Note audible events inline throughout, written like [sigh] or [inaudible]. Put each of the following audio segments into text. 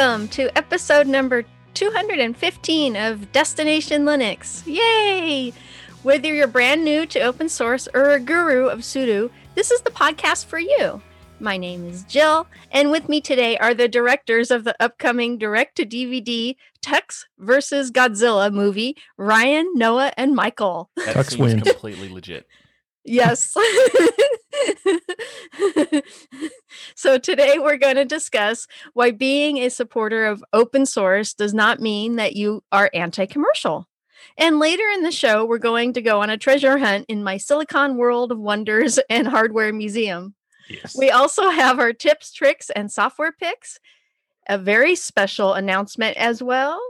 Welcome to episode number 215 of Destination Linux. Yay! Whether you're brand new to open source or a guru of sudo, this is the podcast for you. My name is Jill, and with me today are the directors of the upcoming direct to DVD Tux versus Godzilla movie, Ryan, Noah, and Michael. That Tux seems wins. completely legit. Yes. [laughs] [laughs] so today we're going to discuss why being a supporter of open source does not mean that you are anti commercial. And later in the show, we're going to go on a treasure hunt in my Silicon World of Wonders [laughs] and Hardware Museum. Yes. We also have our tips, tricks, and software picks, a very special announcement as well.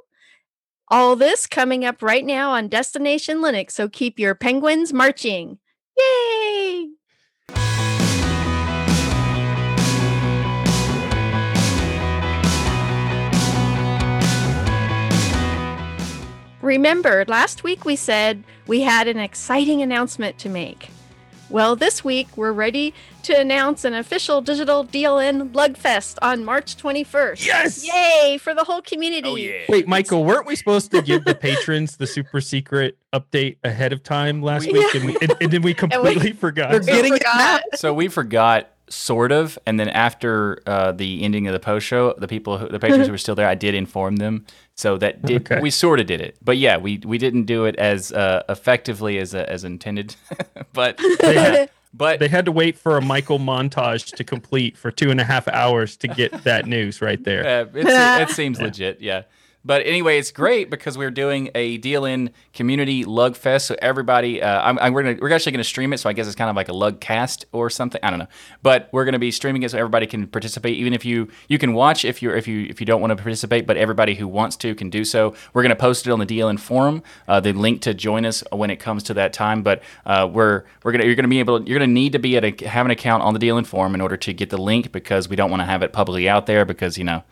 All this coming up right now on Destination Linux. So keep your penguins marching. Yay! Remember, last week we said we had an exciting announcement to make. Well, this week we're ready to announce an official digital DLN Lugfest on March 21st. Yes! Yay for the whole community. Oh yeah. Wait, Michael, weren't we supposed to give the patrons the super secret update ahead of time last We- week? And, we, and, and then we [laughs] completely forgot. They're [laughs] We getting it forgot. So we forgot sort of, and then after uh, the ending of the post show, the people, who, the patrons who [laughs] were still there, I did inform them. So that did Okay. we sort of did it, but yeah, we we didn't do it as uh, effectively as uh, as intended, [laughs] but They had, [laughs] but they had to wait for a Michael montage to complete for two and a half hours to get that news right there. It, it seems legit, yeah. But anyway, it's great because we're doing a DLN community lug fest. So everybody, uh, I'm, I'm, we're gonna, we're actually going to stream it. So I guess it's kind of like a lug cast or something. I don't know. But we're going to be streaming it so everybody can participate. Even if you you can watch if you if you if you don't want to participate, but everybody who wants to can do so. We're going to post it on the DLN forum. Uh, the link to join us when it comes to that time. But uh, we're we're gonna you're gonna be able you're gonna need to be at a have an account on the DLN forum in order to get the link because we don't want to have it publicly out there because you know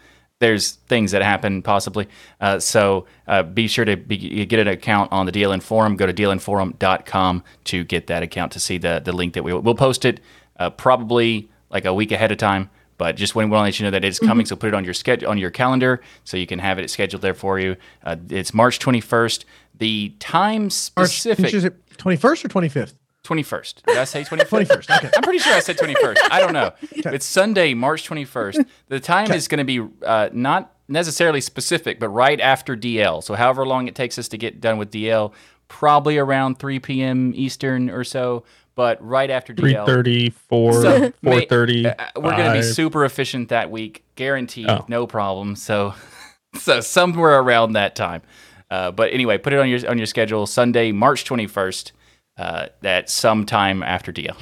there's things that happen possibly. Uh, so uh, be sure to be, get an account on the DLN forum. Go to dlnforum.com to get that account to see the, the link that we will we'll post it uh, probably like a week ahead of time. But just when we want to let you know that it's coming, so put it on your schedule on your calendar so you can have it scheduled there for you. Uh, it's March 21st. The time March, specific is it 21st or 25th? 21st. Did I say 21st? 21st. Okay. I'm pretty sure I said 21st. I don't know. [laughs] It's Sunday, March 21st. The time is going to be uh, not necessarily specific, but right after DL. So, however long it takes us to get done with DL, probably around 3 p.m. Eastern or so, but right after DL. 3:30, 4, so 4:30, uh, we're going to be super efficient that week, guaranteed, Oh. no problem. So, [laughs] so somewhere around that time. Uh, but anyway, put it on your on your schedule. Sunday, March 21st. Uh, at some time after DL.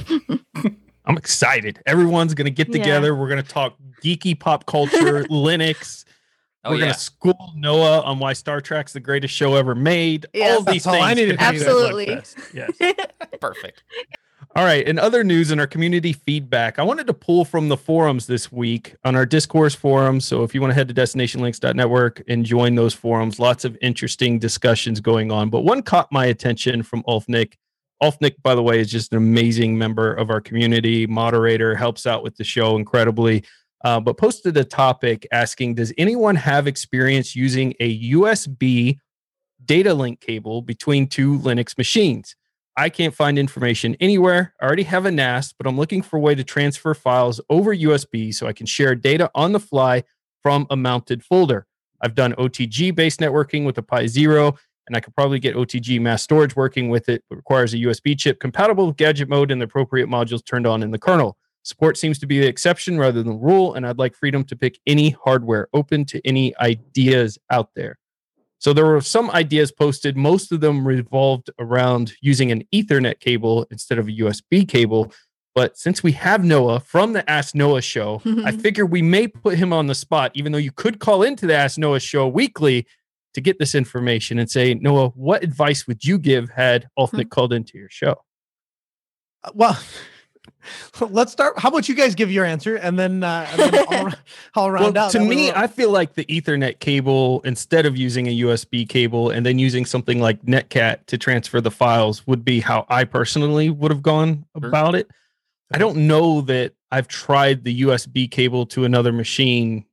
[laughs] I'm excited. Everyone's going to get Yeah. together. We're going to talk geeky pop culture, [laughs] Linux. Oh, We're yeah. going to school Noah on why Star Trek's the greatest show ever made. Yes. all of these That's all I things. needed can to happen hear. at Absolutely. Yes. [laughs] Perfect. All right. In other news in our community feedback, I wanted to pull from the forums this week on our discourse forum. So if you want to head to destinationlinux.network and join those forums, lots of interesting discussions going on. But one caught my attention from Ulfnick. Ulfnick, by the way, is just an amazing member of our community, moderator, helps out with the show incredibly. Uh, but posted a topic asking Does anyone have experience using a USB data link cable between two Linux machines? I can't find information anywhere. I already have a NAS, but I'm looking for a way to transfer files over USB so I can share data on the fly from a mounted folder. I've done OTG based networking with a Pi Zero, and I could probably get OTG mass storage working with it, but requires a USB chip compatible with gadget mode and the appropriate modules turned on in the kernel. Support seems to be the exception rather than the rule, and I'd like freedom to pick any hardware open to any ideas out there. So there were some ideas posted. Most of them revolved around using an Ethernet cable instead of a USB cable. But since we have Noah from the Ask Noah show, I [laughs] figure we may put him on the spot, even though you could call into the Ask Noah show weekly to get this information and say, Noah, what advice would you give had Ulfnick called into your show? Uh, Well, [laughs] let's start. How about you guys give your answer and then, uh, and then I'll, [laughs] I'll round well, out. to me, I feel like the Ethernet cable, instead of using a USB cable and then using something like Netcat to transfer the files, would be how I personally would have gone about it. I don't know that I've tried the USB cable to another machine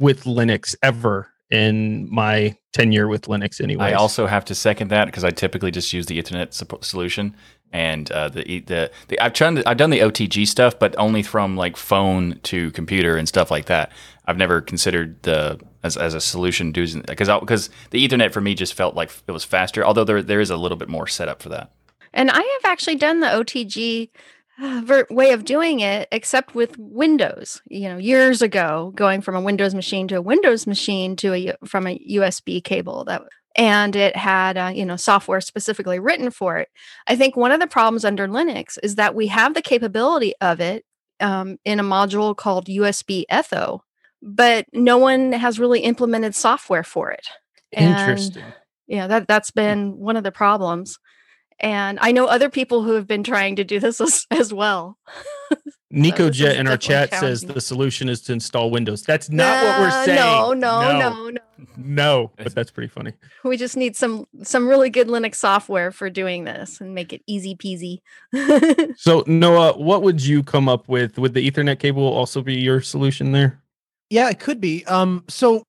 with Linux ever in my tenure with Linux. Anyway, I also have to second that because I typically just use the Ethernet support solution, and uh, the, the the I've tried to, I've done the OTG stuff, but only from like phone to computer and stuff like that. I've never considered the as, as a solution because because the Ethernet for me just felt like it was faster. Although there there is a little bit more setup for that. And I have actually done the OTG [sighs] way of doing it, except with Windows. You know, years ago, going from a Windows machine to a Windows machine to a from a USB cable that and it had uh, you know software specifically written for it. I think one of the problems under linux is that we have the capability of it um, in a module called usb etho but no one has really implemented software for it. Interesting. and, yeah that that's been one of the problems and I know other people who have been trying to do this as, as well. [laughs] Nico so Jet in our chat says the solution is to install Windows. That's not what we're saying. No, no, no, no, no. But that's pretty funny. We just need some some really good Linux software for doing this and make it easy peasy. [laughs] so Noah, what would you come up with? Would the Ethernet cable also be your solution there? Yeah, it could be. Um, so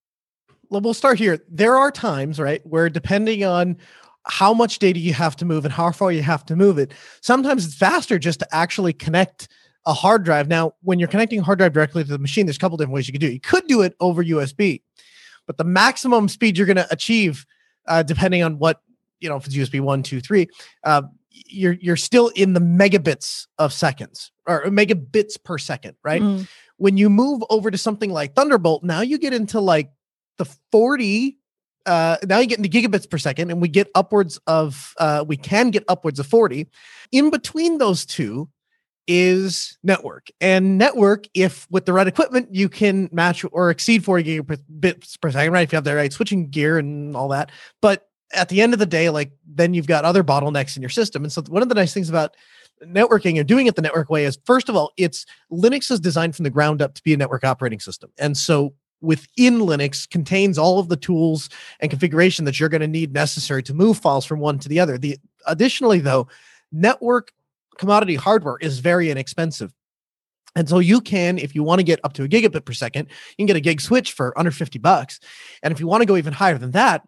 we'll start here. There are times, right, where depending on how much data you have to move and how far you have to move it. Sometimes it's faster just to actually connect a hard drive. Now, when you're connecting a hard drive directly to the machine, there's a couple different ways you could do it. You could do it over USB, but the maximum speed you're going to achieve, uh, depending on what you know, if it's USB one, two, three, uh, you're you're still in the megabits of seconds or megabits per second, right? Mm. When you move over to something like Thunderbolt, now you get into like the 40 uh, now you get into gigabits per second, and we get upwards of uh, we can get upwards of 40. In between those two is network. And network, if with the right equipment, you can match or exceed 40 gigabits per second, right? If you have the right switching gear and all that. But at the end of the day, like then you've got other bottlenecks in your system. And so one of the nice things about networking and doing it the network way is first of all, it's Linux is designed from the ground up to be a network operating system. And so within Linux contains all of the tools and configuration that you're going to need necessary to move files from one to the other. The additionally though, network commodity hardware is very inexpensive. And so you can, if you want to get up to a gigabit per second, you can get a gig switch for under 50 bucks. And if you want to go even higher than that,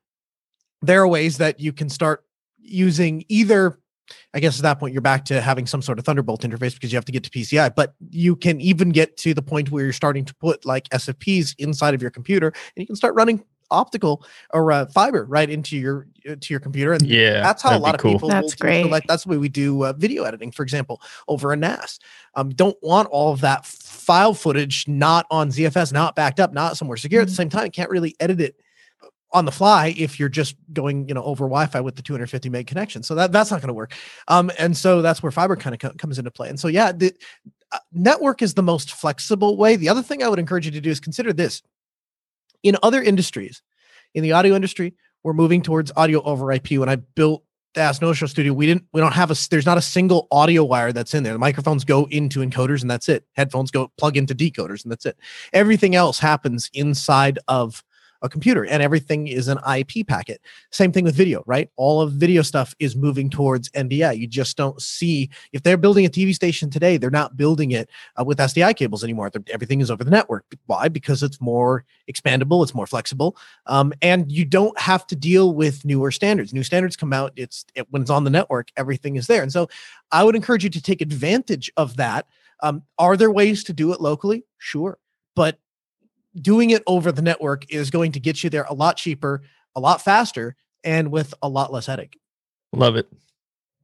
there are ways that you can start using either I guess at that point you're back to having some sort of Thunderbolt interface because you have to get to PCI. But you can even get to the point where you're starting to put like SFPs inside of your computer, and you can start running optical or uh, fiber right into your uh, to your computer. And yeah, that's how a lot of cool. people. That's great. So like that's the way we do uh, video editing, for example, over a NAS. Um, don't want all of that file footage not on ZFS, not backed up, not somewhere secure. Mm-hmm. At the mm-hmm. same time, can't really edit it on the fly if you're just going you know over wi-fi with the 250 meg connection so that that's not going to work um and so that's where fiber kind of co- comes into play and so yeah the uh, network is the most flexible way the other thing i would encourage you to do is consider this in other industries in the audio industry we're moving towards audio over ip when i built the Ask Noah Show studio, we didn't, we don't have a, there's not a single audio wire that's in there. The microphones go into encoders and that's it. Headphones go plug into decoders and that's it. Everything else happens inside of a computer and everything is an IP packet. Same thing with video, right? All of video stuff is moving towards NDI. You just don't see if they're building a TV station today, they're not building it uh, with SDI cables anymore. They're, everything is over the network. Why? Because it's more expandable, it's more flexible, um, and you don't have to deal with newer standards. New standards come out. It's it, when it's on the network, everything is there. And so, I would encourage you to take advantage of that. Um, are there ways to do it locally? Sure, but doing it over the network is going to get you there a lot cheaper, a lot faster, and with a lot less headache. Love it.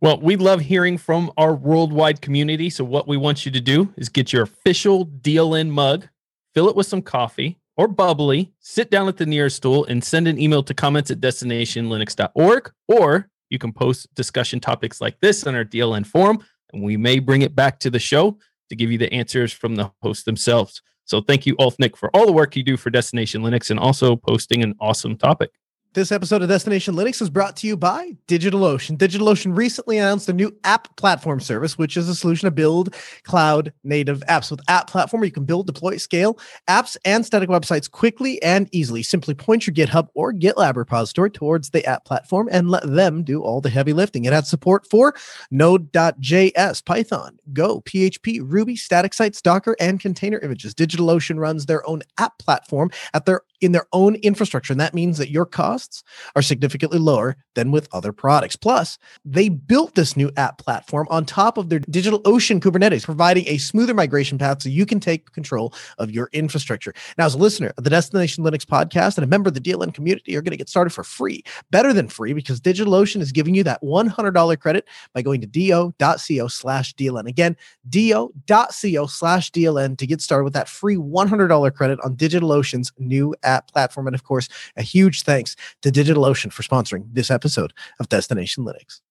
Well, we love hearing from our worldwide community. So, what we want you to do is get your official DLN mug, fill it with some coffee or bubbly, sit down at the nearest stool, and send an email to comments at destinationlinux.org. Or you can post discussion topics like this on our DLN forum, and we may bring it back to the show to give you the answers from the hosts themselves. So thank you, Ulfnick, for all the work you do for Destination Linux and also posting an awesome topic. This episode of Destination Linux is brought to you by DigitalOcean. DigitalOcean recently announced a new app platform service, which is a solution to build cloud native apps. With App Platform, you can build, deploy, scale apps and static websites quickly and easily. Simply point your GitHub or GitLab repository towards the app platform and let them do all the heavy lifting. It has support for Node.js, Python, Go, PHP, Ruby, static sites, Docker, and container images. DigitalOcean runs their own app platform at their in their own infrastructure. And that means that your costs are significantly lower than with other products. Plus, they built this new app platform on top of their DigitalOcean Kubernetes, providing a smoother migration path so you can take control of your infrastructure. Now, as a listener of the Destination Linux podcast and a member of the DLN community, you're going to get started for free, better than free, because DigitalOcean is giving you that $100 credit by going to do.co slash DLN. Again, do.co slash DLN to get started with that free $100 credit on DigitalOcean's new app app platform. And of course, a huge thanks to DigitalOcean for sponsoring this episode of Destination Linux.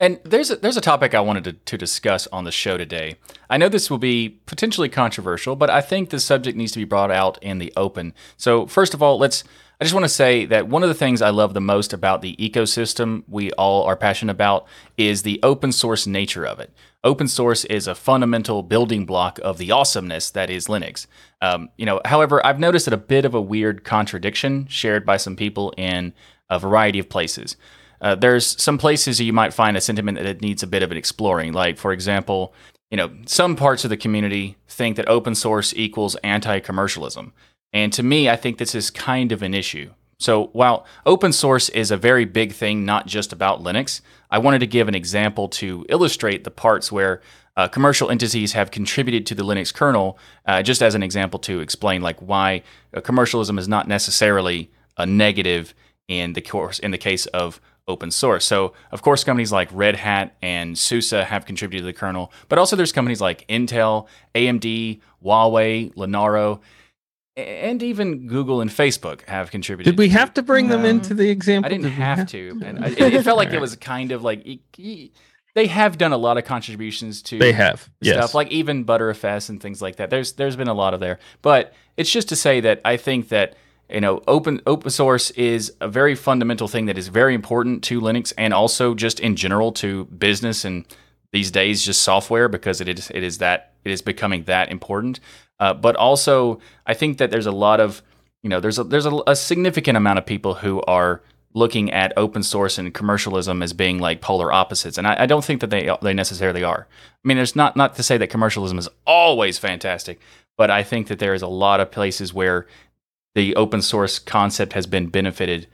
And there's a, there's a topic I wanted to, to discuss on the show today. I know this will be potentially controversial, but I think the subject needs to be brought out in the open. So first of all, let's. I just want to say that one of the things I love the most about the ecosystem we all are passionate about is the open source nature of it. Open source is a fundamental building block of the awesomeness that is Linux. Um, you know, however, I've noticed that a bit of a weird contradiction shared by some people in a variety of places. Uh, there's some places you might find a sentiment that it needs a bit of an exploring. Like, for example, you know, some parts of the community think that open source equals anti-commercialism, and to me, I think this is kind of an issue. So while open source is a very big thing, not just about Linux, I wanted to give an example to illustrate the parts where uh, commercial entities have contributed to the Linux kernel, uh, just as an example to explain like why uh, commercialism is not necessarily a negative in the course in the case of open source. So of course companies like Red Hat and SUSE have contributed to the kernel, but also there's companies like Intel, AMD, Huawei, Linaro and even Google and Facebook have contributed. Did we have to bring them into the example? I didn't Did have, have to, and I, it, it, felt like it [laughs] was kind of like they have done a lot of contributions to. They have stuff yes. like even Btrfs and things like that. There's there's been a lot of there, but it's just to say that I think that you know open open source is a very fundamental thing that is very important to Linux and also just in general to business and these days just software because it is it is that it is becoming that important. Uh, but also, I think that there's a lot of, you know, there's a, there's a, a, significant amount of people who are looking at open source and commercialism as being like polar opposites, and I, I don't think that they they necessarily are. I mean, there's not not to say that commercialism is always fantastic, but I think that there is a lot of places where the open source concept has been benefited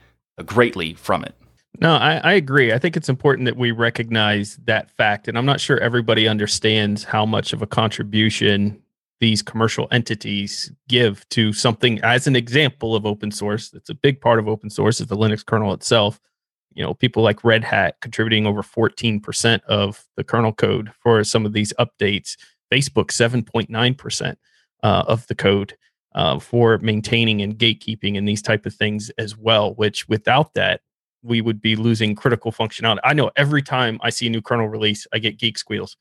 greatly from it. No, I, I, agree. I think it's important that we recognize that fact. And I'm not sure everybody understands how much of a contribution these commercial entities give to something as an example of open source that's a big part of open source is the linux kernel itself you know people like red hat contributing over 14% of the kernel code for some of these updates facebook 7.9% uh, of the code uh, for maintaining and gatekeeping and these type of things as well which without that we would be losing critical functionality i know every time i see a new kernel release i get geek squeals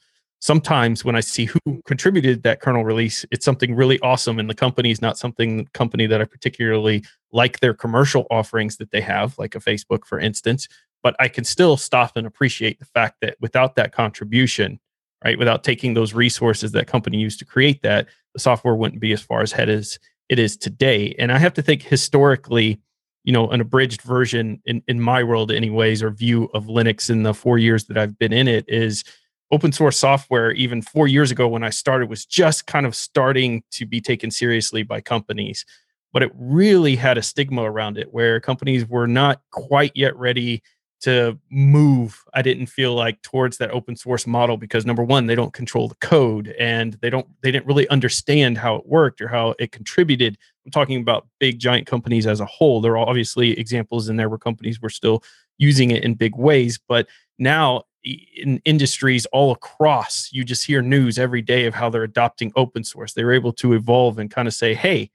sometimes when I see who contributed that kernel release, it's something really awesome, and the company is not something company that I particularly like their commercial offerings that they have, like a Facebook, for instance. But I can still stop and appreciate the fact that without that contribution, right, without taking those resources that company used to create that, software wouldn't be as far ahead as it is today. And I have to think historically, you know, an abridged version in, in my world, anyways, or view of Linux in the four years that I've been in it is open source software even four years ago when i started was just kind of starting to be taken seriously by companies but it really had a stigma around it where companies were not quite yet ready to move i didn't feel like towards that open source model because number one they don't control the code and they don't they didn't really understand how it worked or how it contributed. I'm talking about big giant companies as a whole. There are obviously examples in there where companies were still using it in big ways but now in industries all across you just hear news every day of how they're adopting open source. They're able to evolve and kind of say hey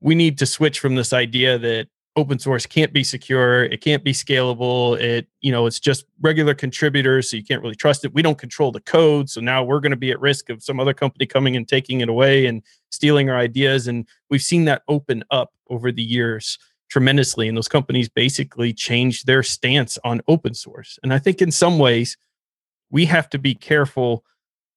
we need to switch from this idea that open source can't be secure it can't be scalable it you know it's just regular contributors so you can't really trust it we don't control the code so now we're going to be at risk of some other company coming and taking it away and stealing our ideas and we've seen that open up over the years tremendously. And those companies basically changed their stance on open source. And I think in some ways, we have to be careful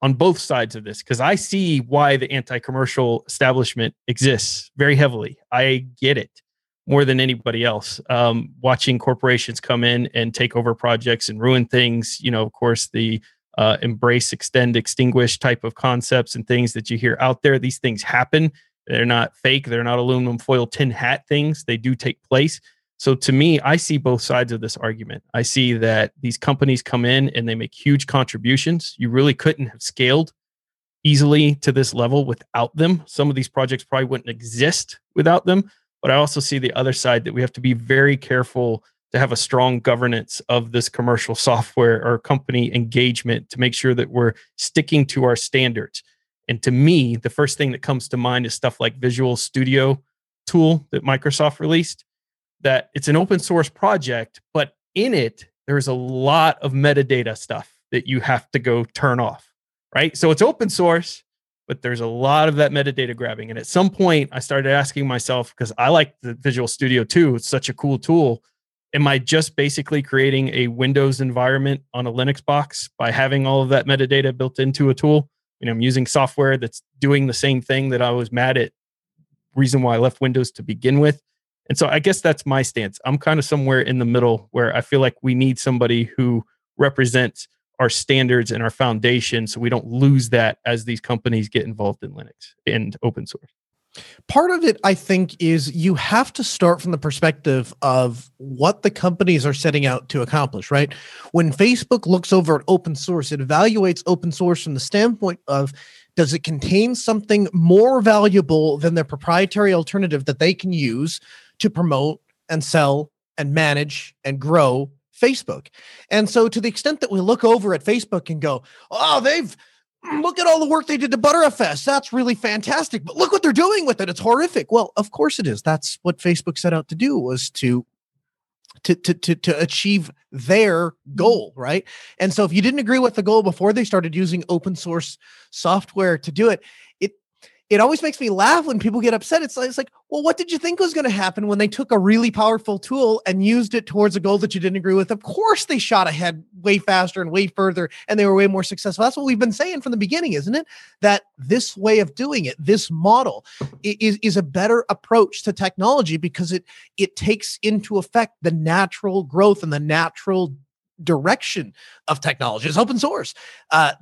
on both sides of this because I see why the anti commercial establishment exists very heavily. I get it more than anybody else. Um, watching corporations come in and take over projects and ruin things, you know, of course, the uh, embrace, extend, extinguish type of concepts and things that you hear out there. These things happen. They're not fake. They're not aluminum foil tin hat things. They do take place. So to me, I see both sides of this argument. I see that these companies come in and they make huge contributions. You really couldn't have scaled easily to this level without them. Some of these projects probably wouldn't exist without them. But I also see the other side that we have to be very careful to have a strong governance of this commercial [laughs] software or company engagement to make sure that we're sticking to our standards. And to me, the first thing that comes to mind is stuff like Visual Studio tool that Microsoft released. That it's an open source project, but in it, there's a lot of metadata stuff that you have to go turn off, right? So it's open source, but there's a lot of that metadata grabbing. And at some point, I started asking myself, because I like the Visual Studio too, it's such a cool tool. Am I just basically creating a Windows environment on a Linux box by having all of that metadata built into a tool? You know, I'm using software that's doing the same thing that I was mad at, reason why I left Windows to begin with. And so I guess that's my stance. I'm kind of somewhere in the middle where I feel like we need somebody who represents our standards and our foundation so we don't lose that as these companies get involved in Linux and open source. Part of it, I think, is you have to start from the perspective of what the companies are setting out to accomplish, right? When Facebook looks over at open source, it evaluates open source from the standpoint of does it contain something more valuable than their proprietary alternative that they can use to promote and sell and manage and grow Facebook. And so, to the extent that we look over at Facebook and go, oh, they've look at all the work they did to Btrfs. That's really fantastic. But look what they're doing with it. It's horrific. Well, of course it is. That's what Facebook set out to do was to to, to, to, to achieve their goal, right? And so if you didn't agree with the goal before they started using open source software to do it, it always makes me laugh when people get upset. It's like, it's like, well, what did you think was going to happen when they took a really powerful tool and used it towards a goal that you didn't agree with? Of course, they shot ahead way faster and way further, and they were way more successful. That's what we've been saying from the beginning, isn't it? That this way of doing it, this model, is is a better approach to technology because it it takes into effect the natural growth and the natural direction of technology. It's open source. Uh,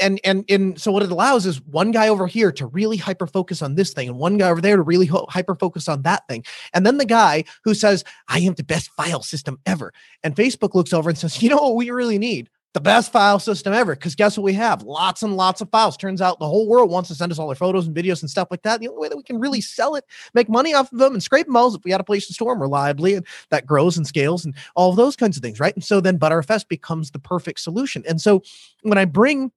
and and and so what it allows is one guy over here to really hyper focus on this thing and one guy over there to really ho- hyper focus on that thing. And then the guy who says i am the best file system ever. And facebook looks over and says you know what we really need? The best file system ever. Because guess what we have? Lots and lots of files. Turns out the whole world wants to send us all their photos and videos and stuff like that. The only way that we can really sell it make money off of them and scrape them all is if we had a place to store them reliably and that grows and scales and all those kinds of things right? And so then btrfs becomes the perfect solution. And so when i bring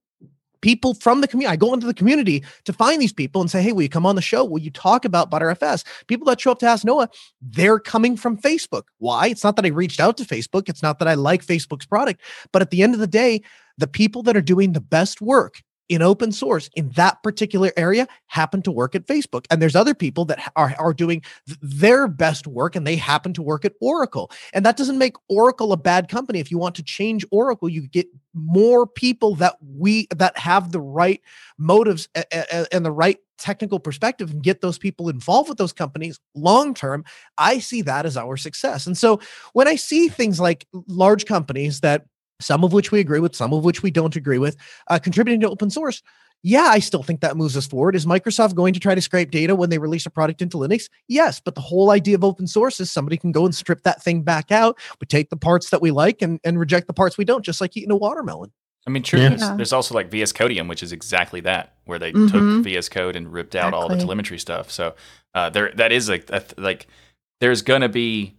people from the community. I go into the community to find these people and say, hey, will you come on the show? Will you talk about Btrfs? People that show up to Ask Noah, they're coming from Facebook. Why? It's not that I reached out to Facebook. It's not that I like Facebook's product. But at the end of the day, the people that are doing the best work in open source in that particular area happen to work at Facebook. And there's other people that are, are doing th- their best work and they happen to work at Oracle. And that doesn't make Oracle a bad company. If you want to change Oracle, you get more people that we that have the right motives and the right technical perspective and get those people involved with those companies long term i see that as our success and so when i see things like large companies that some of which we agree with, some of which we don't agree with, uh, contributing to open source. Yeah, I still think that moves us forward. Is Microsoft going to try to scrape data when they release a product into Linux? Yes, but the whole idea of open source is somebody can go and strip that thing back out. We take the parts that we like and, and reject the parts we don't, just like eating a watermelon. I mean, true. Yeah. There's, there's, also like VS Codium, which is exactly that, where they mm-hmm. took VS Code and ripped out exactly. all the telemetry stuff. So uh, there, that is like, like there's gonna be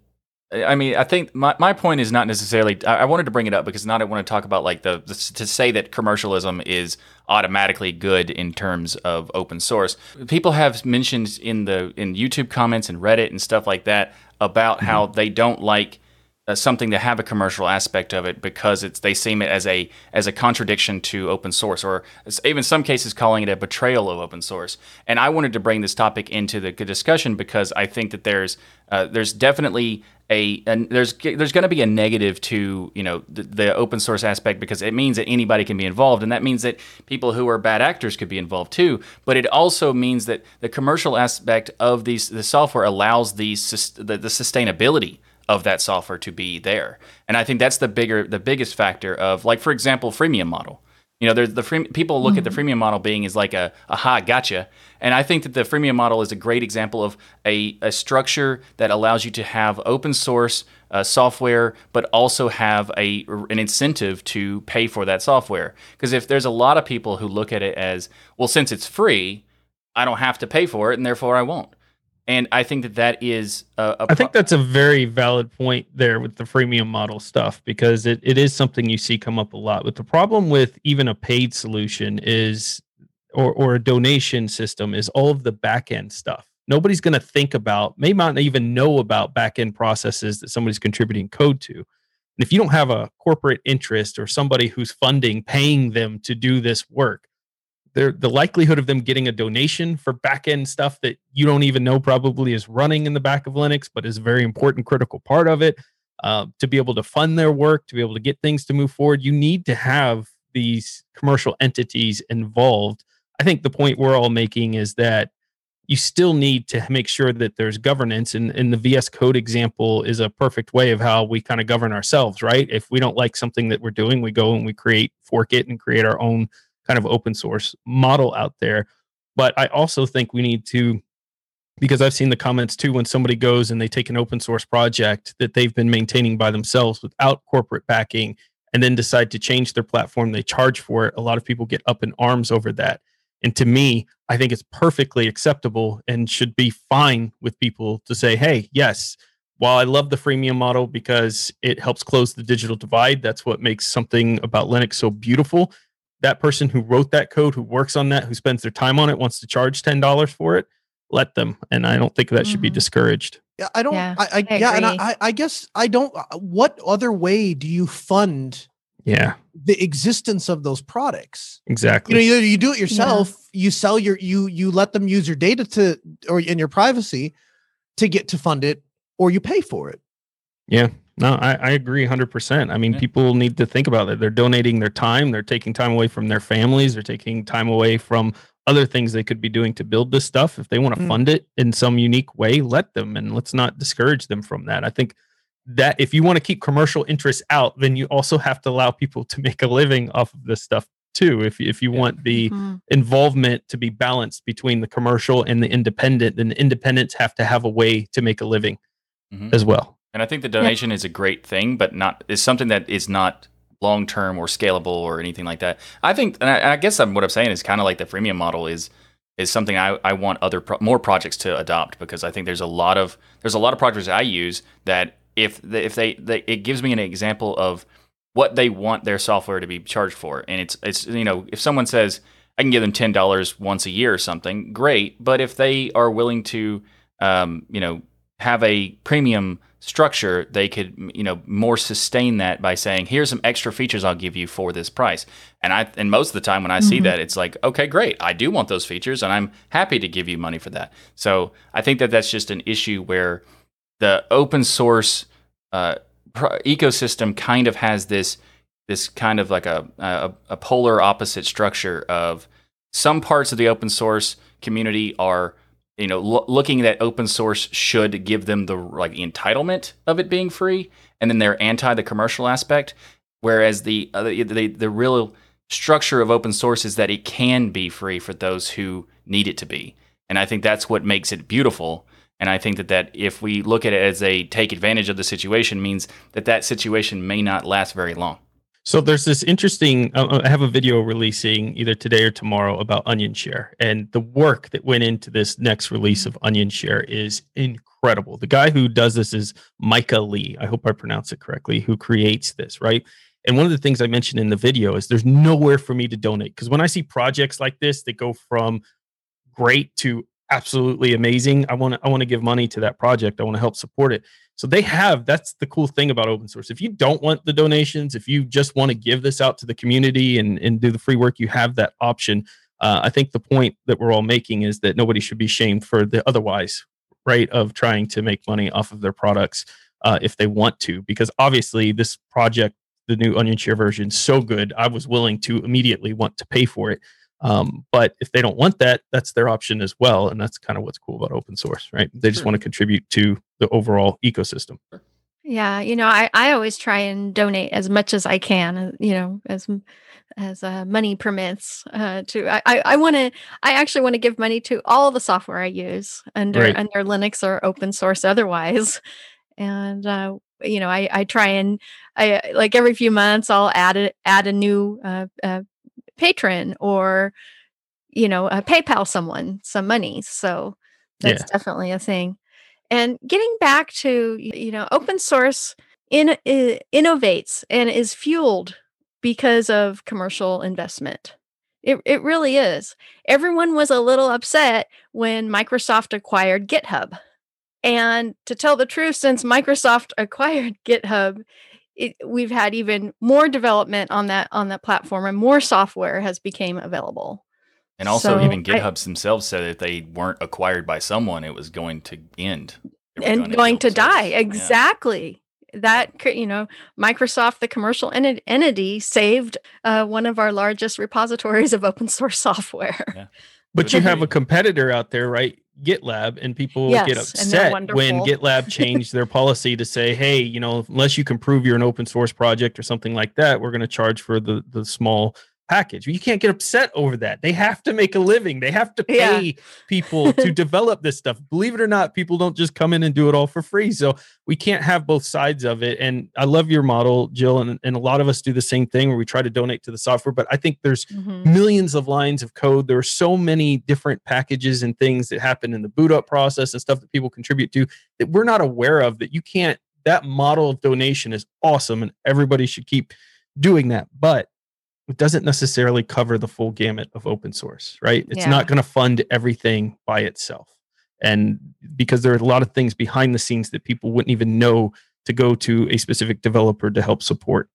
I mean, I think my, my point is not necessarily. I, I wanted to bring it up because not I want to talk about like the, the, to say that commercialism is automatically good in terms of open source. People have mentioned in the in YouTube comments and Reddit and stuff like that about mm-hmm. how they don't like uh, something to have a commercial aspect of it because it's they seem it as a as a contradiction to open source or even some cases calling it a betrayal of open source. And I wanted to bring this topic into the discussion because I think that there's uh, there's definitely a, a there's there's going to be a negative to you know the, the, open source aspect because it means that anybody can be involved and that means that people who are bad actors could be involved too but it also means that the commercial aspect of these the software allows these the, the sustainability of that software to be there. And I think that's the bigger, the biggest factor of like, for example, freemium model. You know, there's the free, people look mm-hmm. at the mm-hmm. freemium model being as like a aha gotcha, and I think that the freemium model is a great example of a, a structure that allows you to have open source uh, software, but also have a an incentive to pay for that software. Because if there's a lot of people who look at it as well, since it's free, I don't have to pay for it, and therefore I won't. And I think that that is a, a I think that's a very valid point there with the freemium model stuff because it, it is something you see come up a lot. But the problem with even a paid solution is or or a donation system is all of the back end stuff. Nobody's going to think about, may not even know about back end processes that somebody's contributing code to. And if you don't have a corporate interest or somebody who's funding, paying them to do this work, the likelihood of them getting a donation for back end stuff that you don't even know probably is running in the back of Linux, but is a very important, critical part of it. Uh, to be able to fund their work, to be able to get things to move forward, you need to have these commercial entities involved. I think the point we're all making is that you still need to make sure that there's governance. And, and the VS Code example is a perfect way of how we kind of govern ourselves, right? If we don't like something that we're doing, we go and we create, fork it, and create our own kind of open source model out there. But I also think we need to, because I've seen the comments too, when somebody goes and they take an open source project that they've been maintaining by themselves without corporate backing and then decide to change their platform, they charge for it. A lot of people get up in arms over that. And to me, I think it's perfectly acceptable and should be fine with people to say, hey, yes, while I love the freemium model because it helps close the digital divide, that's what makes something about Linux so beautiful that person who wrote that code, who works on that, who spends their time on it, wants to charge ten dollars for it, let them. And I don't think that should mm-hmm. be discouraged. Yeah, I don't. Yeah, I, I, I yeah, and I, I guess I don't. Uh, what other way do you fund? Yeah, the existence of those products. Exactly. You know, either you do it yourself, yeah. you sell your, you you let them use your data to, or in your privacy, to get to fund it, or you pay for it. Yeah, no, I, I agree 100%. I mean, yeah. people need to think about it. They're donating their time, they're taking time away from their families, they're taking time away from other things they could be doing to build this stuff. If they want to mm. fund it in some unique way, let them and let's not discourage them from that. I think that if you want to keep commercial interests out, then you also have to allow people to [laughs] make a living off of this stuff too. If if you yeah. want the mm-hmm. involvement to be balanced between the commercial and the independent, then the independents have to have a way to make a living mm-hmm. as well. And I think the donation yeah. is a great thing, but not is something that is not long term or scalable or anything like that. I think, and I, I guess I'm, what I'm saying is kind of like the freemium model is is something I, I want other pro- more projects to adopt because I think there's a lot of there's a lot of projects I use that if the, if they, they it gives me an example of what they want their software to be charged for, and it's it's you know if someone says I can give them ten dollars once a year or something, great. But if they are willing to um, you know have a premium structure, they could you know more sustain that by saying, "Here's some extra features I'll give you for this price." And I and most of the time when I mm-hmm. see that, it's like, "Okay, great, I do want those features, and I'm happy to give you money for that." So I think that that's just an issue where the open source uh, pro- ecosystem kind of has this this kind of like a, a a polar opposite structure of some parts of the open source community are you know, lo- looking at open source should give them the like entitlement of it being free, and then they're anti the commercial aspect. Whereas the, uh, the, the the real structure of open source is that it can be free for those who need it to be, and I think that's what makes it beautiful. And I think that, that if we look at it as a take advantage of the situation, means that that situation may not last very long. So there's this interesting. Uh, uh, I have a video releasing either today or tomorrow about Onion Share, and the work that went into this next release of Onion Share is incredible. The guy who does this is Micah Lee. I hope I pronounce it correctly. Who creates this, right? And one of the things I mentioned in the video is there's nowhere for me to donate because when I see projects like this that go from great to absolutely amazing, I want I want to give money to that project. I want to help support it. So they have that's the cool thing about open source. If you don't want the donations, if you just want to give this out to the community and, and do the free work, you have that option. Uh, I think the point that we're all making is that nobody should be shamed for the otherwise, right, of trying to make money off of their products uh, if they want to, because obviously this project, the new Onion Share version, so good. I was willing to immediately want to pay for it. Um, but if they don't want that, that's their option as well. And that's kind of what's cool about open source, right? They just want to contribute to the overall ecosystem. Yeah, you know, I, I always try and donate as much as I can, uh, you know, as as uh, money permits. Uh, to I I, I want to I actually want to give money to all the software I use under Right. under Linux or open source otherwise, [laughs] and uh, you know, I I try and I like every few months I'll add a, add a new uh, uh, patron or you know uh, PayPal someone some money. So that's definitely a thing. And getting back to you know open source in, uh, i- innovates and is fueled because of commercial investment. It it really is. Everyone was a little upset when Microsoft acquired GitHub. And to tell the truth, since Microsoft [laughs] acquired GitHub, it, we've had even more development on that on that platform and more software has became available. And also, So, even I- GitHubs themselves said that they weren't acquired by someone; it was going to end and gonna going be to open source. die Yeah. exactly that cr- you know microsoft the commercial enti- entity saved uh, one of our largest repositories of open source [laughs] software But you have a competitor out there, right? GitLab, and people Yes, get upset when. GitLab changed their [laughs] policy to say, "Hey, you know, unless you can prove you're an open source project or something like that, we're going to charge for the the small package." You can't get upset over that. They have to make a living. They have to Yeah. pay people to [laughs] develop this stuff. Believe it or not, people don't just come in and do it all for free. So we can't have both sides of it. And I love your model, Jill, and, and a lot of us do the same thing where we try to donate to the software. But I think there's Mhm. millions of lines of code. There are so many different packages and things that happen in the boot up process and stuff that people contribute to that we're not aware of that you can't. That model of donation is awesome and everybody should keep doing that. But it doesn't necessarily cover the full gamut of open source, right? It's Yeah. not going to fund everything by itself. And because there are a lot of things behind the scenes that people wouldn't even know to go to a specific developer to help support.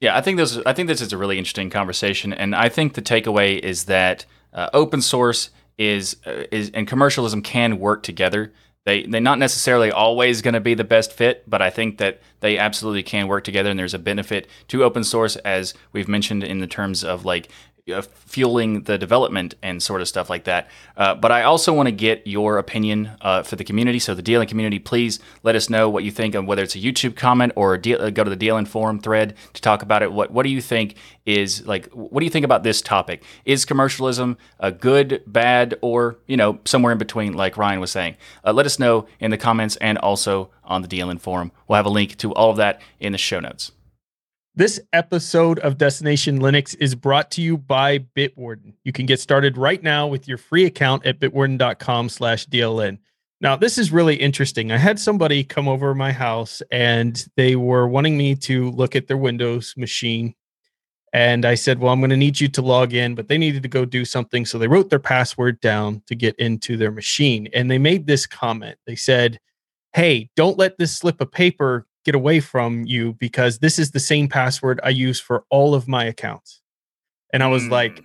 Yeah, I think this. I think this is a really interesting conversation, and I think the takeaway is that uh, open source is uh, is and commercialism can work together. They they're not necessarily always going to be the best fit, but I think that they absolutely can work together, and there's a benefit to open source, as we've mentioned in the terms of like uh, fueling the development and sort of stuff like that. Uh, but I also want to get your opinion uh, for the community. So the DLN community, please let us know what you think of whether it's a YouTube comment or a D- uh, go to the DLN forum thread to talk about it. What what do you think is like? What do you think about this topic? Is commercialism a good, bad, or you know somewhere in between? Like Ryan was saying, uh, let us know in the comments and also on the DLN forum. We'll have a link to all of that in the show notes. This episode of Destination Linux is brought to you by Bitwarden. You can get started right now with your free account at bitwarden.com slash DLN. Now, this is really interesting. I had somebody come over my house and they were wanting me to look at their Windows machine. And I said, Well, I'm going to need you to log in, but they needed to go do something. So they wrote their password down to get into their machine. And they made this comment. They said, Hey, don't let this slip of paper get away from you because this is the same password I use for all of my accounts. And I was like, Mm.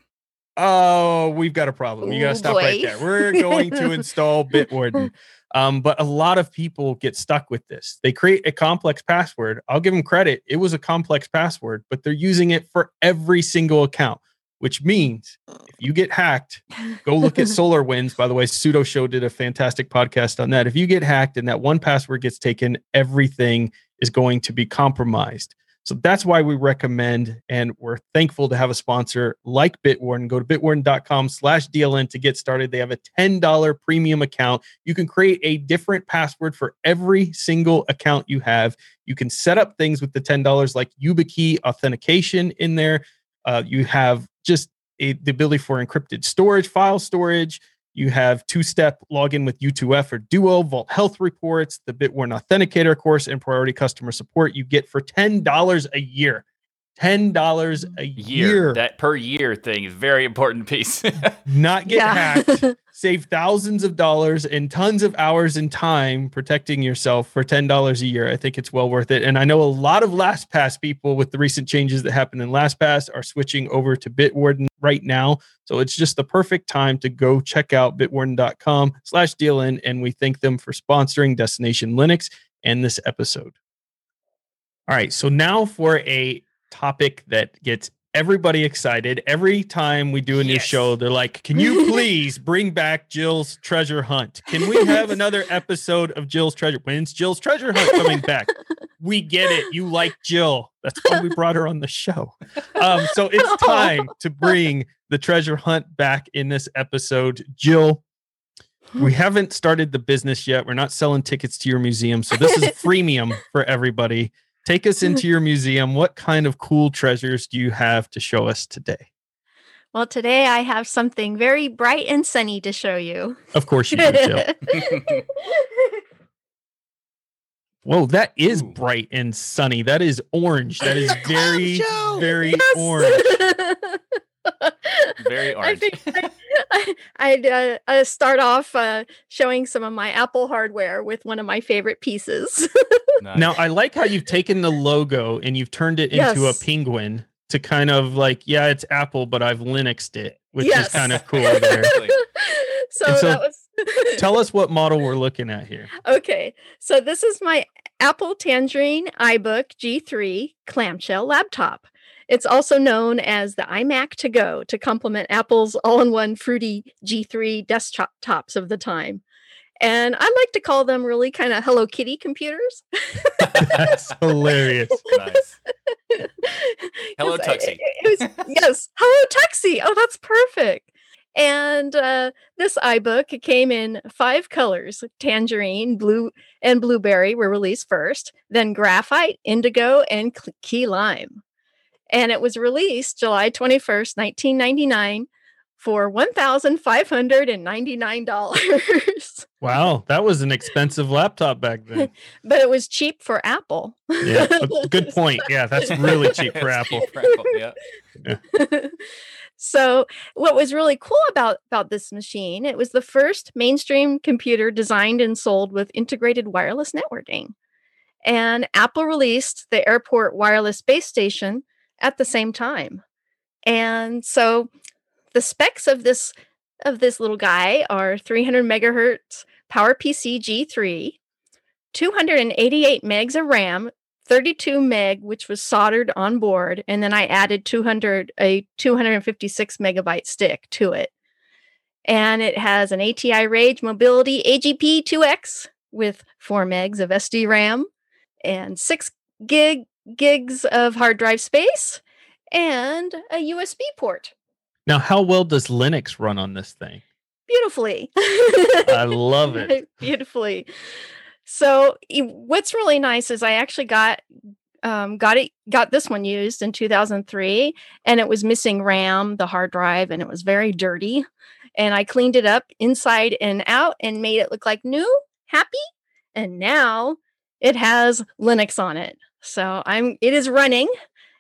oh, we've got a problem. You got to stop right there. We're going to [laughs] install Bitwarden. Um, but a lot of people get stuck with this. They create a complex password. I'll give them credit. It was a complex password, but they're using it for every single account, which means if you get hacked, go look at [laughs] SolarWinds. By the way, Sudo Show did a fantastic podcast on that. If you get hacked and that one password gets taken, everything is going to be compromised. So that's why we recommend and we're thankful to have a sponsor like Bitwarden. Go to bitwarden.com slash DLN to get started. They have a $10 premium account. You can create a different password for every single account you have. You can set up things with the $10 like YubiKey authentication in there. Uh, you have just a, the ability for encrypted storage, file storage. You have two-step login with U2F or Duo, Vault Health Reports, the Bitwarden Authenticator course, and Priority Customer Support. You get for ten dollars a year. Ten dollars a year. year. That per year thing is a very important piece. [laughs] Not get Yeah. hacked. [laughs] Save thousands of dollars and tons of hours and time protecting yourself for ten dollars a year. I think it's well worth it. And I know a lot of LastPass people with the recent changes that happened in LastPass are switching over to Bitwarden right now. So it's just the perfect time to go check out bitwarden.com slash deal. And we thank them for sponsoring Destination Linux and this episode. All right. So now for a topic that gets everybody excited. Every time we do a new Yes. show, they're like, Can you [laughs] please bring back Jill's treasure hunt? Can we have another episode of Jill's treasure? When's Jill's treasure hunt coming back? We get it. You like Jill. That's why we brought her on the show. Um, so [laughs] it's time to bring the treasure hunt back in this episode. Jill, we [gasps] haven't started the business yet. We're not selling tickets to your museum. So this is [laughs] freemium for everybody. Take us into [laughs] your museum. What kind of cool treasures do you have to show us today? Well, today I have something very bright and sunny to show you. Of course you do, Jill. [laughs] Whoa, that is Ooh. bright and sunny. That is orange. That is [laughs] very, very Yes! orange. Very I think I, I'd uh, uh, start off uh, showing some of my Apple hardware with one of my favorite pieces. [laughs] Nice. Now, I like how you've taken the logo and you've turned it into Yes. a penguin to kind of like, yeah, it's Apple, but I've Linuxed it, which Yes. is kind of cool there. [laughs] so, And so that was. [laughs] Tell us what model we're looking at here. Okay, so this is my Apple Tangerine iBook G3 clamshell laptop. It's also known as the iMac to go to complement Apple's all in one fruity G3 desktop tops of the time. And I like to call them really kind of Hello Kitty computers. That's [laughs] hilarious. nice. [laughs] Hello, 'Cause I- Tuxie. it- it was- [laughs] yes, hello Tuxie. Oh, that's perfect. And uh, this iBook it came in five colors: tangerine, blue, and blueberry were released first. Then graphite, indigo, and key lime. And it was released July twenty first, nineteen ninety nine, for one thousand five hundred and ninety nine dollars. [laughs] Wow, that was an expensive laptop back then. [laughs] but it was cheap for Apple. Yeah, [laughs] good point. Yeah, that's really cheap for Apple. cheap for Apple, Yeah. so what was really cool about about this machine it was the first mainstream computer designed and sold with integrated wireless networking and apple released the airport wireless base station at the same time. And so the specs of this of this little guy are 300 megahertz powerpc g3 288 megs of ram 32 meg which was soldered on board and then i added 200 a 256 megabyte stick to it. And it has an ati rage mobility agp 2x with 4 megs of sd ram and 6 gig gigs of hard drive space and a usb port. Now, how well does Linux run on this thing? beautifully. I love it. [laughs] beautifully. So what's really nice is i actually got um, got it got this one used in 2003 and it was missing ram the hard drive and it was very dirty. And i cleaned it up inside and out and made it look like new happy and now it has linux on it so i'm it is running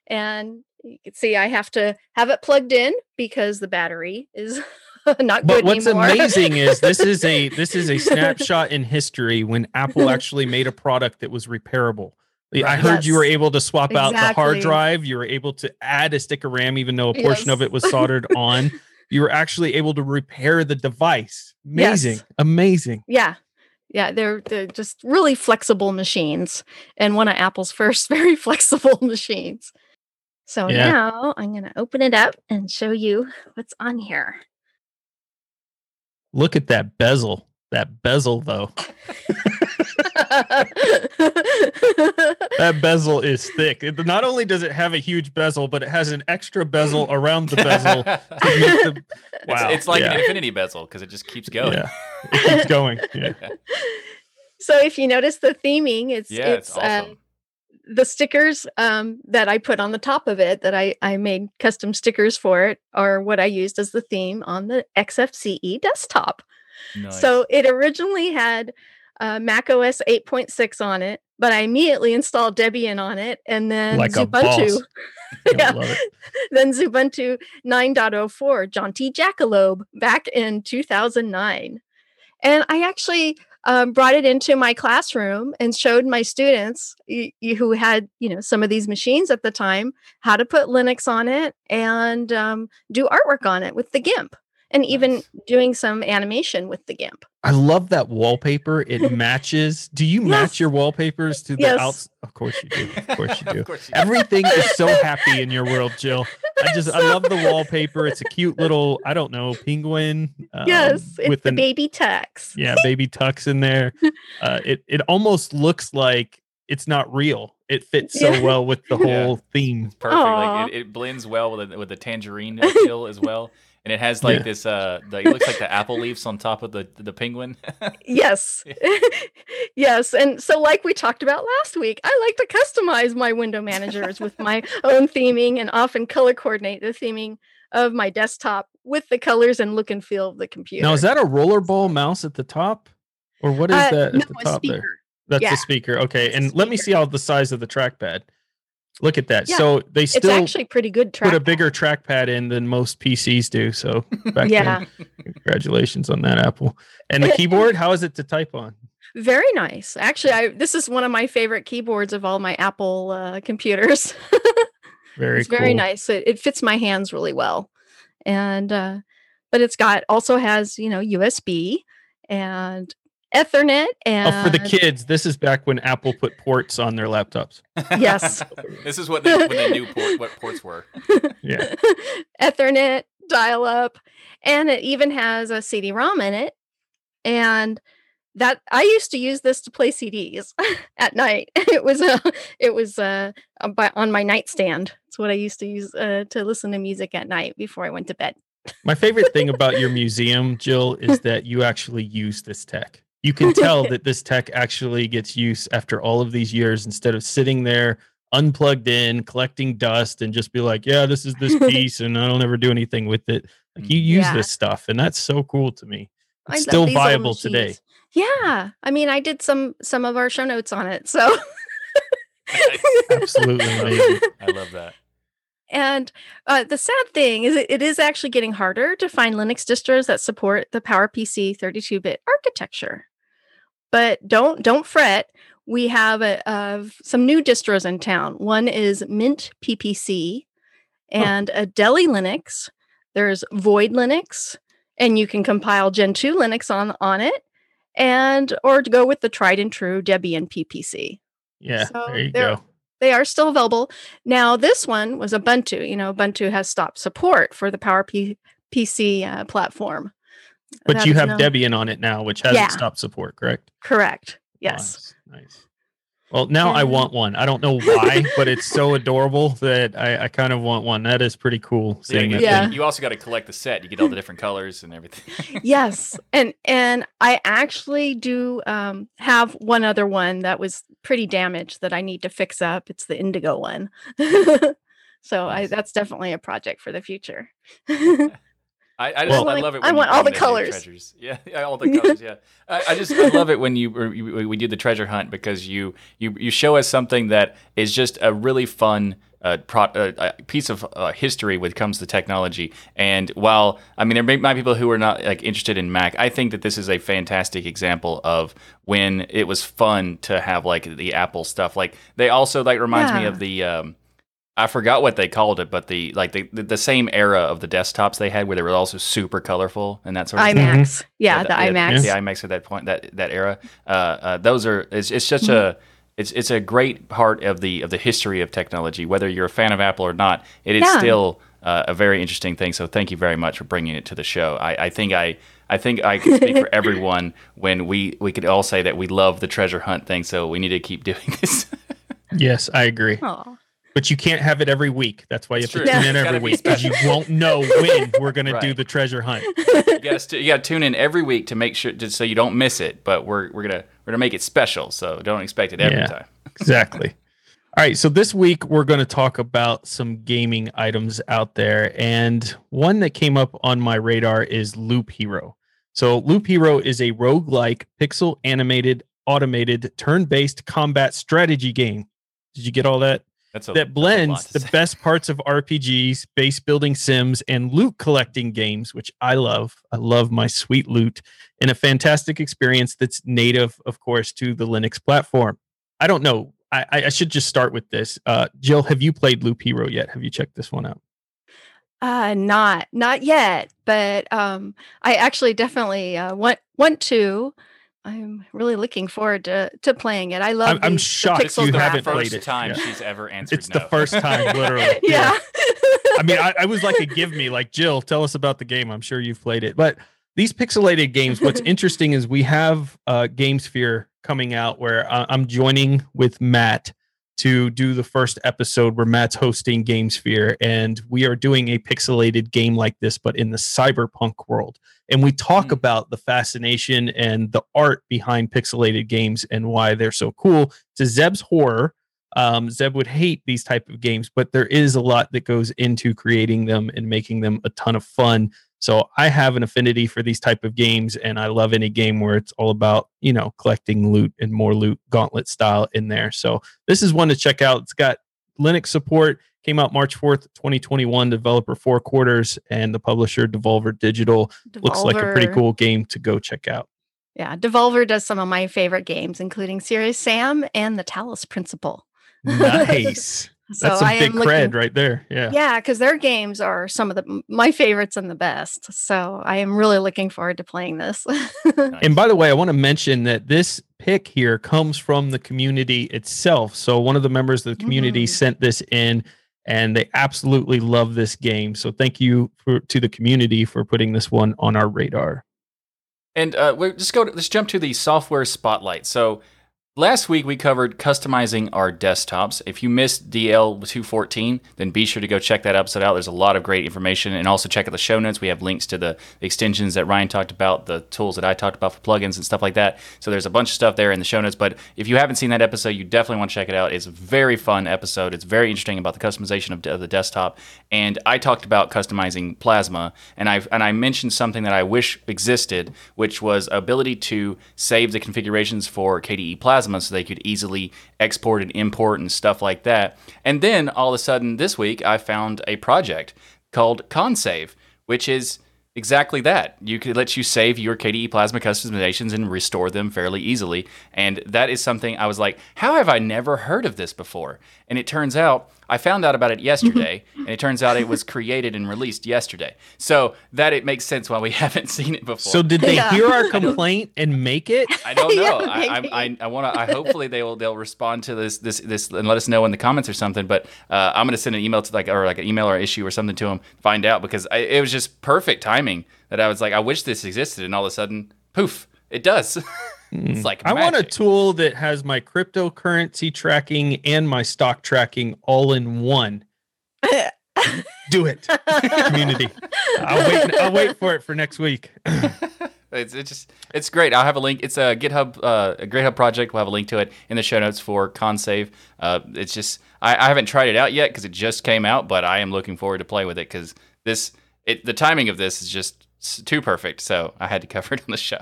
and you can see i have to have it plugged in because the battery is [laughs] not But good what's anymore. amazing is this is a this is a [laughs] snapshot in history when Apple [laughs] actually made a product that was repairable. I Right. heard you were able to swap out the hard drive. You were able to add a stick of RAM, even though a portion of it was soldered on. You were actually able to repair the device. Amazing, Yes. amazing. Yeah. Yeah, they're they're just really flexible machines and one of Apple's [laughs] first very flexible machines. So Yeah. now I'm going to open it up and show you what's on here. Look at that bezel. That bezel, though. That bezel is thick. It, not only does it have a huge bezel, but it has an extra bezel around the bezel. to make the- It's, wow. it's like yeah. an infinity bezel because it just keeps going. Yeah. It keeps going. Yeah. [laughs] so if you notice the theming, it's Yeah, it's, it's, uh, awesome. the stickers um, that I put on the top of it that I, I made custom stickers for it are what I used as the theme on the XFCE desktop. Nice. So it originally had uh, Mac OS 8.6 on it, but I immediately installed Debian on it and then Like a Ubuntu. boss. I [laughs] Yeah. [laughs] then Ubuntu 9.04, Jaunty Jackalope back in 2009. And I actually um, brought it into my classroom and showed my students y- y- who had, you know, some of these machines at the time how to put Linux on it and um, do artwork on it with the GIMP and even Nice. doing some animation with the GIMP. I love that wallpaper. It [laughs] matches. Do you match your wallpapers to the Yes. outs? Of course you do. Of course you [laughs] do. of course you do. Everything is so [laughs] happy in your world, Jill. I just I love the wallpaper. It's a cute little I don't know penguin. um, yes, it's with the an baby text. yeah baby tux in there. Uh, it it almost looks like it's not real. It fits so Yeah. well with the Yeah. whole theme. perfect. Like it, it blends well with the, with the tangerine uh, peel as well, and it has like Yeah. this. Uh, the, it looks like the apple leaves on top of the the penguin. [laughs] Yes. [laughs] yes. And so, like we talked about last week, I like to customize my window managers with my [laughs] own theming and often color coordinate the theming of my desktop with the colors and look and feel of the computer. Now is that a rollerball mouse at the top, or what is Uh, that at no, the a top there? speaker. That's Yeah. the speaker. Okay, It's a and let me see how the size of the trackpad. Look at that. Yeah. So they still it's actually pretty good track. put a bigger trackpad in than most PCs do. So [laughs] back Yeah. then, congratulations on that, Apple. And the keyboard, how is it to type on? Very nice. Actually, I this is one of my favorite keyboards of all my Apple uh, computers. [laughs] Very it's very nice. It, it fits my hands really well, and uh, but it's got also has you know USB and Ethernet and Oh, for the kids, this is back when Apple put ports on their laptops. Yes. [laughs] this is what they, when they knew port, what ports were. Yeah. [laughs] Ethernet, dial up, and it even has a CD-ROM in it. And that I used to use this to play CDs [laughs] at night. It was uh, it was uh, on by- on my nightstand. It's what I used to use uh, to listen to music at night before I went to bed. My favorite thing about your museum, Jill, is that you actually use this tech. You can [laughs] tell that this tech actually gets use after all of these years instead of sitting there unplugged in, collecting dust, and just be like, yeah, this is this [laughs] piece, and I don't ever do anything with it. Like you use Yeah. this stuff, and that's so cool to me. I It's love still viable today. Yeah, I mean, I did some some of our show notes on it, so. [laughs] Absolutely amazing. I love that. And uh, the sad thing is, it, it is actually getting harder to find Linux distros that support the PowerPC 32-bit architecture. But don't don't fret. We have a, uh, some new distros in town. One is Mint PPC and Adélie Linux. There's Void Linux, and you can compile Gentoo Linux on on it, and or to go with the tried and true Debian PPC Yeah, So there you go. they are still available. Now, this one was Ubuntu. You know, Ubuntu has stopped support for the Power P- PC uh, platform. But you have no- Debian on it now, which hasn't Yeah. stopped support, correct? Correct. Yes. Nice. nice. Well, now I want one. I don't know why, but it's so [laughs] adorable that I, I kind of want one. That is pretty cool. So you, Seeing gotta that get- Yeah. thing. you also got to collect the set. You get all the different colors and everything. [laughs] yes. And and I actually do um, have one other one that was pretty damaged that I need to fix up. It's the Indigo one. [laughs] so I, that's definitely a project for the future. I, I just Well- I love it. I When want you all the colors. Treasures. Yeah, [laughs] yeah, all the colors. Yeah, I, I just I love it when you you- we do the treasure hunt because you you you show us something that is just a really fun. Uh, pro, uh, uh, piece of uh, history when it comes to technology, and while I mean there may, be people who are not like interested in Mac, I think that this is a fantastic example of when it was fun to have like the Apple stuff. Like they also like reminds me of the um, I forgot what they called it, but the like the, the the same era of the desktops they had where they were also super colorful and that sort of thing. iMacs. Yeah, the the- iMacs. The iMacs at that point, that that era. Uh, uh, those are it's it's such Mm-hmm. a it's it's a great part of the of the history of technology. Whether you're a fan of Apple or not, it is Yeah. still uh, a very interesting thing. So thank you very much for bringing it to the show. I, I think I. I think I can speak for everyone [laughs] when we, we could all say that we love the treasure hunt thing, so we need to keep doing this. [laughs] Yes, I agree. Aw. But you can't have it every week. That's why you have to tune in every week because you won't know [laughs] when we're going to do the treasure hunt. [laughs] you got to you got to tune in every week to make sure just so you don't miss it. But we're we're gonna we're gonna make it special, so don't expect it every Yeah. time. [laughs] Exactly. All right. So this week we're going to talk about some gaming items out there. And one that came up on my radar is Loop Hero. So Loop Hero is a roguelike pixel animated automated turn-based combat strategy game. Did you get all that? That's a, that blends the say. [laughs] best parts of RPGs, base building sims, and loot collecting games, which I love. I love my sweet loot in a fantastic experience that's native, of course, to the Linux platform. I don't know. I, I should just start with this. Uh, Jill, have you played Loop Hero yet? Have you checked this one out? Uh, not not yet, but um, I actually definitely uh, want want to. I'm really looking forward to to playing it. I love. I'm, I'm the- the shocked pixel you the haven't graphics. played first it. time Yeah. she's ever answered. It's the first time, [laughs] literally. [laughs] yeah. I mean, I, I was like a give me, like Jill, tell us about the game. I'm sure you've played it, but these pixelated games. What's [laughs] interesting is we have uh, GameSphere coming out where uh, I'm joining with Matt to do the first episode where Matt's hosting GameSphere, and we are doing a pixelated game like this, but in the cyberpunk world. And we talk Mm. about the fascination and the art behind pixelated games and why they're so cool. To Zeb's horror, um, Zeb would hate these type of games, but there is a lot that goes into creating them and making them a ton of fun. So I have an affinity for these type of games, and I love any game where it's all about you know collecting loot and more loot, gauntlet style in there. So this is one to check out. It's got Linux support. Came out March fourth, twenty twenty one. Developer four quarters, and the publisher Devolver Digital. Looks like a pretty cool game to go check out. Yeah, Devolver does some of my favorite games, including Serious Sam and the Talos Principle. Nice. [laughs] So That's some I big am cred looking, right there. Yeah. Yeah, because their games are some of the my favorites and the best. So I am really looking forward to playing this. [laughs] And by the way, I want to mention that this pick here comes from the community itself. So one of the members of the community Mhm. sent this in and they absolutely love this game. So thank you for to the community for putting this one on our radar. And uh, we're just go. To, let's jump to the software spotlight. So last week we covered customizing our desktops. If you missed DL two fourteen, then be sure to go check that episode out. There's a lot of great information, and also check out the show notes. We have links to the extensions that Ryan talked about, the tools that I talked about for plugins and stuff like that. So there's a bunch of stuff there in the show notes. But if you haven't seen that episode, you definitely want to check it out. It's a very fun episode. It's very interesting about the customization of, of the desktop. And I talked about customizing Plasma, and I and I mentioned something that I wish existed, which was ability to save the configurations for KDE Plasma, so they could easily export and import and stuff like that. And then all of a sudden this week, I found a project called Konsave, which is exactly that. You could let you save your KDE Plasma customizations and restore them fairly easily. And that is something I was like, how have I never heard of this before? And it turns out I found out about it yesterday, and it turns out it was created and released yesterday. So that it makes sense why we [laughs] haven't seen it before. So did they Yeah. hear our [laughs] complaint and make it? I don't [laughs] Yeah, know. I. I, I, I want to. I hopefully they will. They'll respond to this, this, this, and let us know in the comments or something. But uh, I'm going to send an email to like, or like an email or issue or something to them, find out because I, it was just perfect timing that I was like, I wish this existed, and all of a sudden, poof, it does. It's like I want a tool that has my cryptocurrency tracking and my stock tracking all in one. [laughs] Do it, community. I'll wait. I'll wait for it for next week. [laughs] It's, it's just it's great. I'll have a link. It's a GitHub uh, a GitHub project. We'll have a link to it in the show notes for Konsave. Uh, it's just I, I haven't tried it out yet because it just came out, but I am looking forward to play with it because this it the timing of this is just too perfect. So I had to cover it on the show.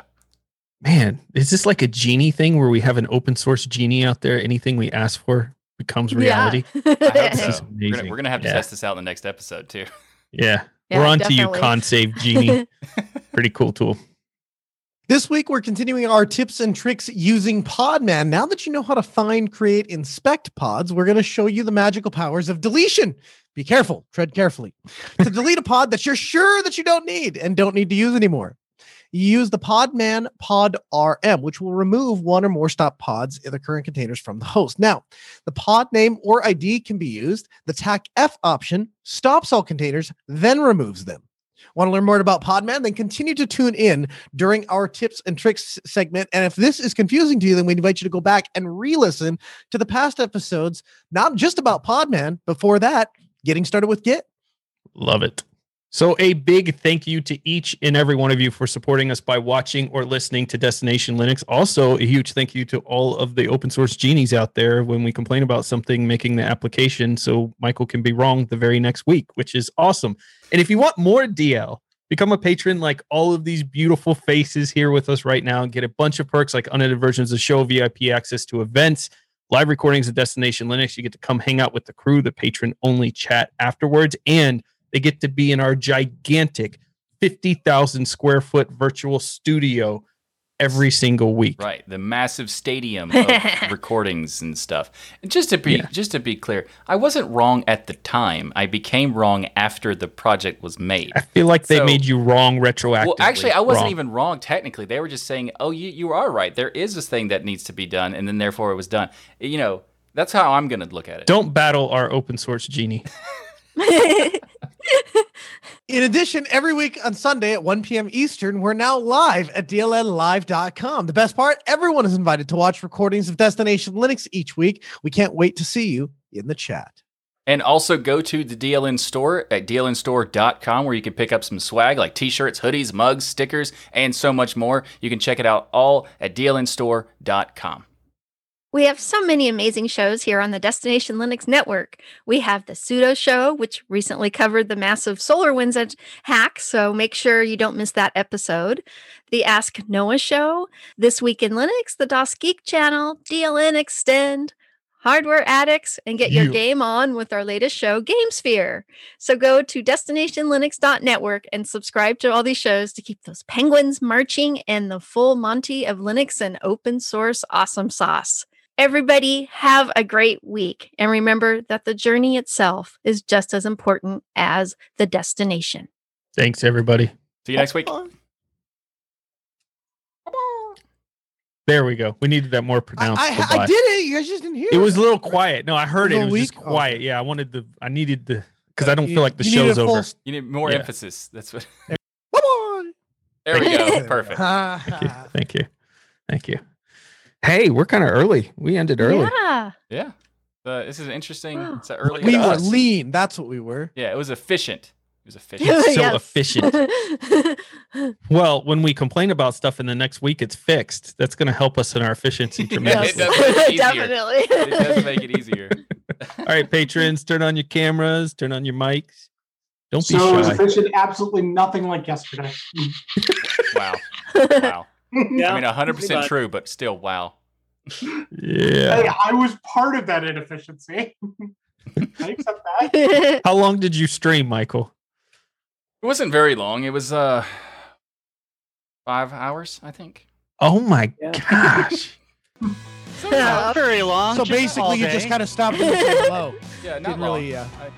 Man, is this like a genie thing where we have an open source genie out there? Anything we ask for becomes reality. [laughs] I hope This so. is We're gonna, amazing. we're gonna have to Yeah. test this out in the next episode too. Yeah, [laughs] Yeah, we're on to definitely. you, Konsave Genie. [laughs] Pretty cool tool. This week, we're continuing our tips and tricks using Podman. Now that you know how to find, create, inspect pods, we're going to show you the magical powers of deletion. Be careful, tread carefully. to delete a pod that you're sure that you don't need and don't need to use anymore, you use the Podman Pod RM, which will remove one or more stop pods in the current containers from the host. Now, the pod name or ID can be used. The TAC F option stops all containers, then removes them. Want to learn more about Podman? Then continue to tune in during our tips and tricks segment. And if this is confusing to you, then we invite you to go back and re listen to the past episodes, not just about Podman. Before that, getting started with Git. Love it. So, a big thank you to each and every one of you for supporting us by watching or listening to Destination Linux. Also, a huge thank you to all of the open source genies out there when we complain about something making the application so Michael can be wrong the very next week, which is awesome. And if you want more DL, Become a patron like all of these beautiful faces here with us right now and get a bunch of perks like unedited versions of the show, VIP access to events, live recordings of Destination Linux. You get to come hang out with the crew, the patron only chat afterwards, and they get to be in our gigantic 50,000 square foot virtual studio every single week. Right, the massive stadium of [laughs] recordings and stuff. And just to be Yeah. just to be clear, I wasn't wrong at the time. I became wrong after the project was made. I feel like they So- made you wrong retroactively. Well, actually, I wasn't Wrong. even wrong technically. They were just saying, "Oh, you you are right. There is this thing that needs to be done," and then therefore it was done. You know, that's how I'm going to look at it. Don't battle our open source genie. [laughs] In addition, every week on Sunday at 1 p.m. Eastern, we're now live at DLNlive.com. The best part, everyone is invited to watch recordings of Destination Linux each week. We can't wait to see you in the chat. And also go to the DLN store at dlnstore.com where you can pick up some swag like t-shirts, hoodies, mugs, stickers, and so much more. You can check it out all at dlnstore.com. We have so many amazing shows here on the Destination Linux network. We have the Sudo Show, which recently covered the massive SolarWinds at- hack, so make sure you don't miss that episode. The Ask Noah Show, This Week in Linux, the DasGeek Channel, DLN Extend, Hardware Addicts, and get your game on with our latest show, GameSphere. So go to destinationlinux.network and subscribe to all these shows to keep those penguins marching and the full Monty of Linux and open source awesome sauce. Everybody, have a great week. And remember that the journey itself is just as important as the destination. Thanks, everybody. See you next week. There we go. We needed that more pronounced. I, goodbye. I did it. You guys just didn't hear It It was a little quiet. No, I heard it. It Little was just quiet. Yeah, I wanted the. I needed the because uh, I don't You- feel like the you need show's full over. s- You need more Yeah. emphasis. That's what. Come on. There we go. [laughs] Perfect. [laughs] Thank you. Thank you. Thank you. Hey, we're kind of early. We ended early. Yeah. Yeah. Uh, this is interesting. It's a early. we to were us. lean. That's what we were. Yeah, it was efficient. It was [laughs] efficient. so Yes. efficient. [laughs] Well, when we complain about stuff in the next week, it's fixed. That's going to help us in our efficiency [laughs] It tremendously. does it. Definitely. it does make it easier. All right, patrons, turn on your cameras, turn on your mics. Don't be So it was shy. efficient, absolutely nothing like yesterday. Wow. Wow. Yeah. I mean, 100% pretty true, but still, wow. Yeah. Hey, I was part of that inefficiency. [laughs] I accept that. [laughs] How long did you stream, Michael? It wasn't very long. It was uh five hours, I think. Oh my Yeah. [laughs] gosh. Yeah. Not very long. So basically, you just kind of stopped and said hello. Yeah, not Didn't long. really, uh, I-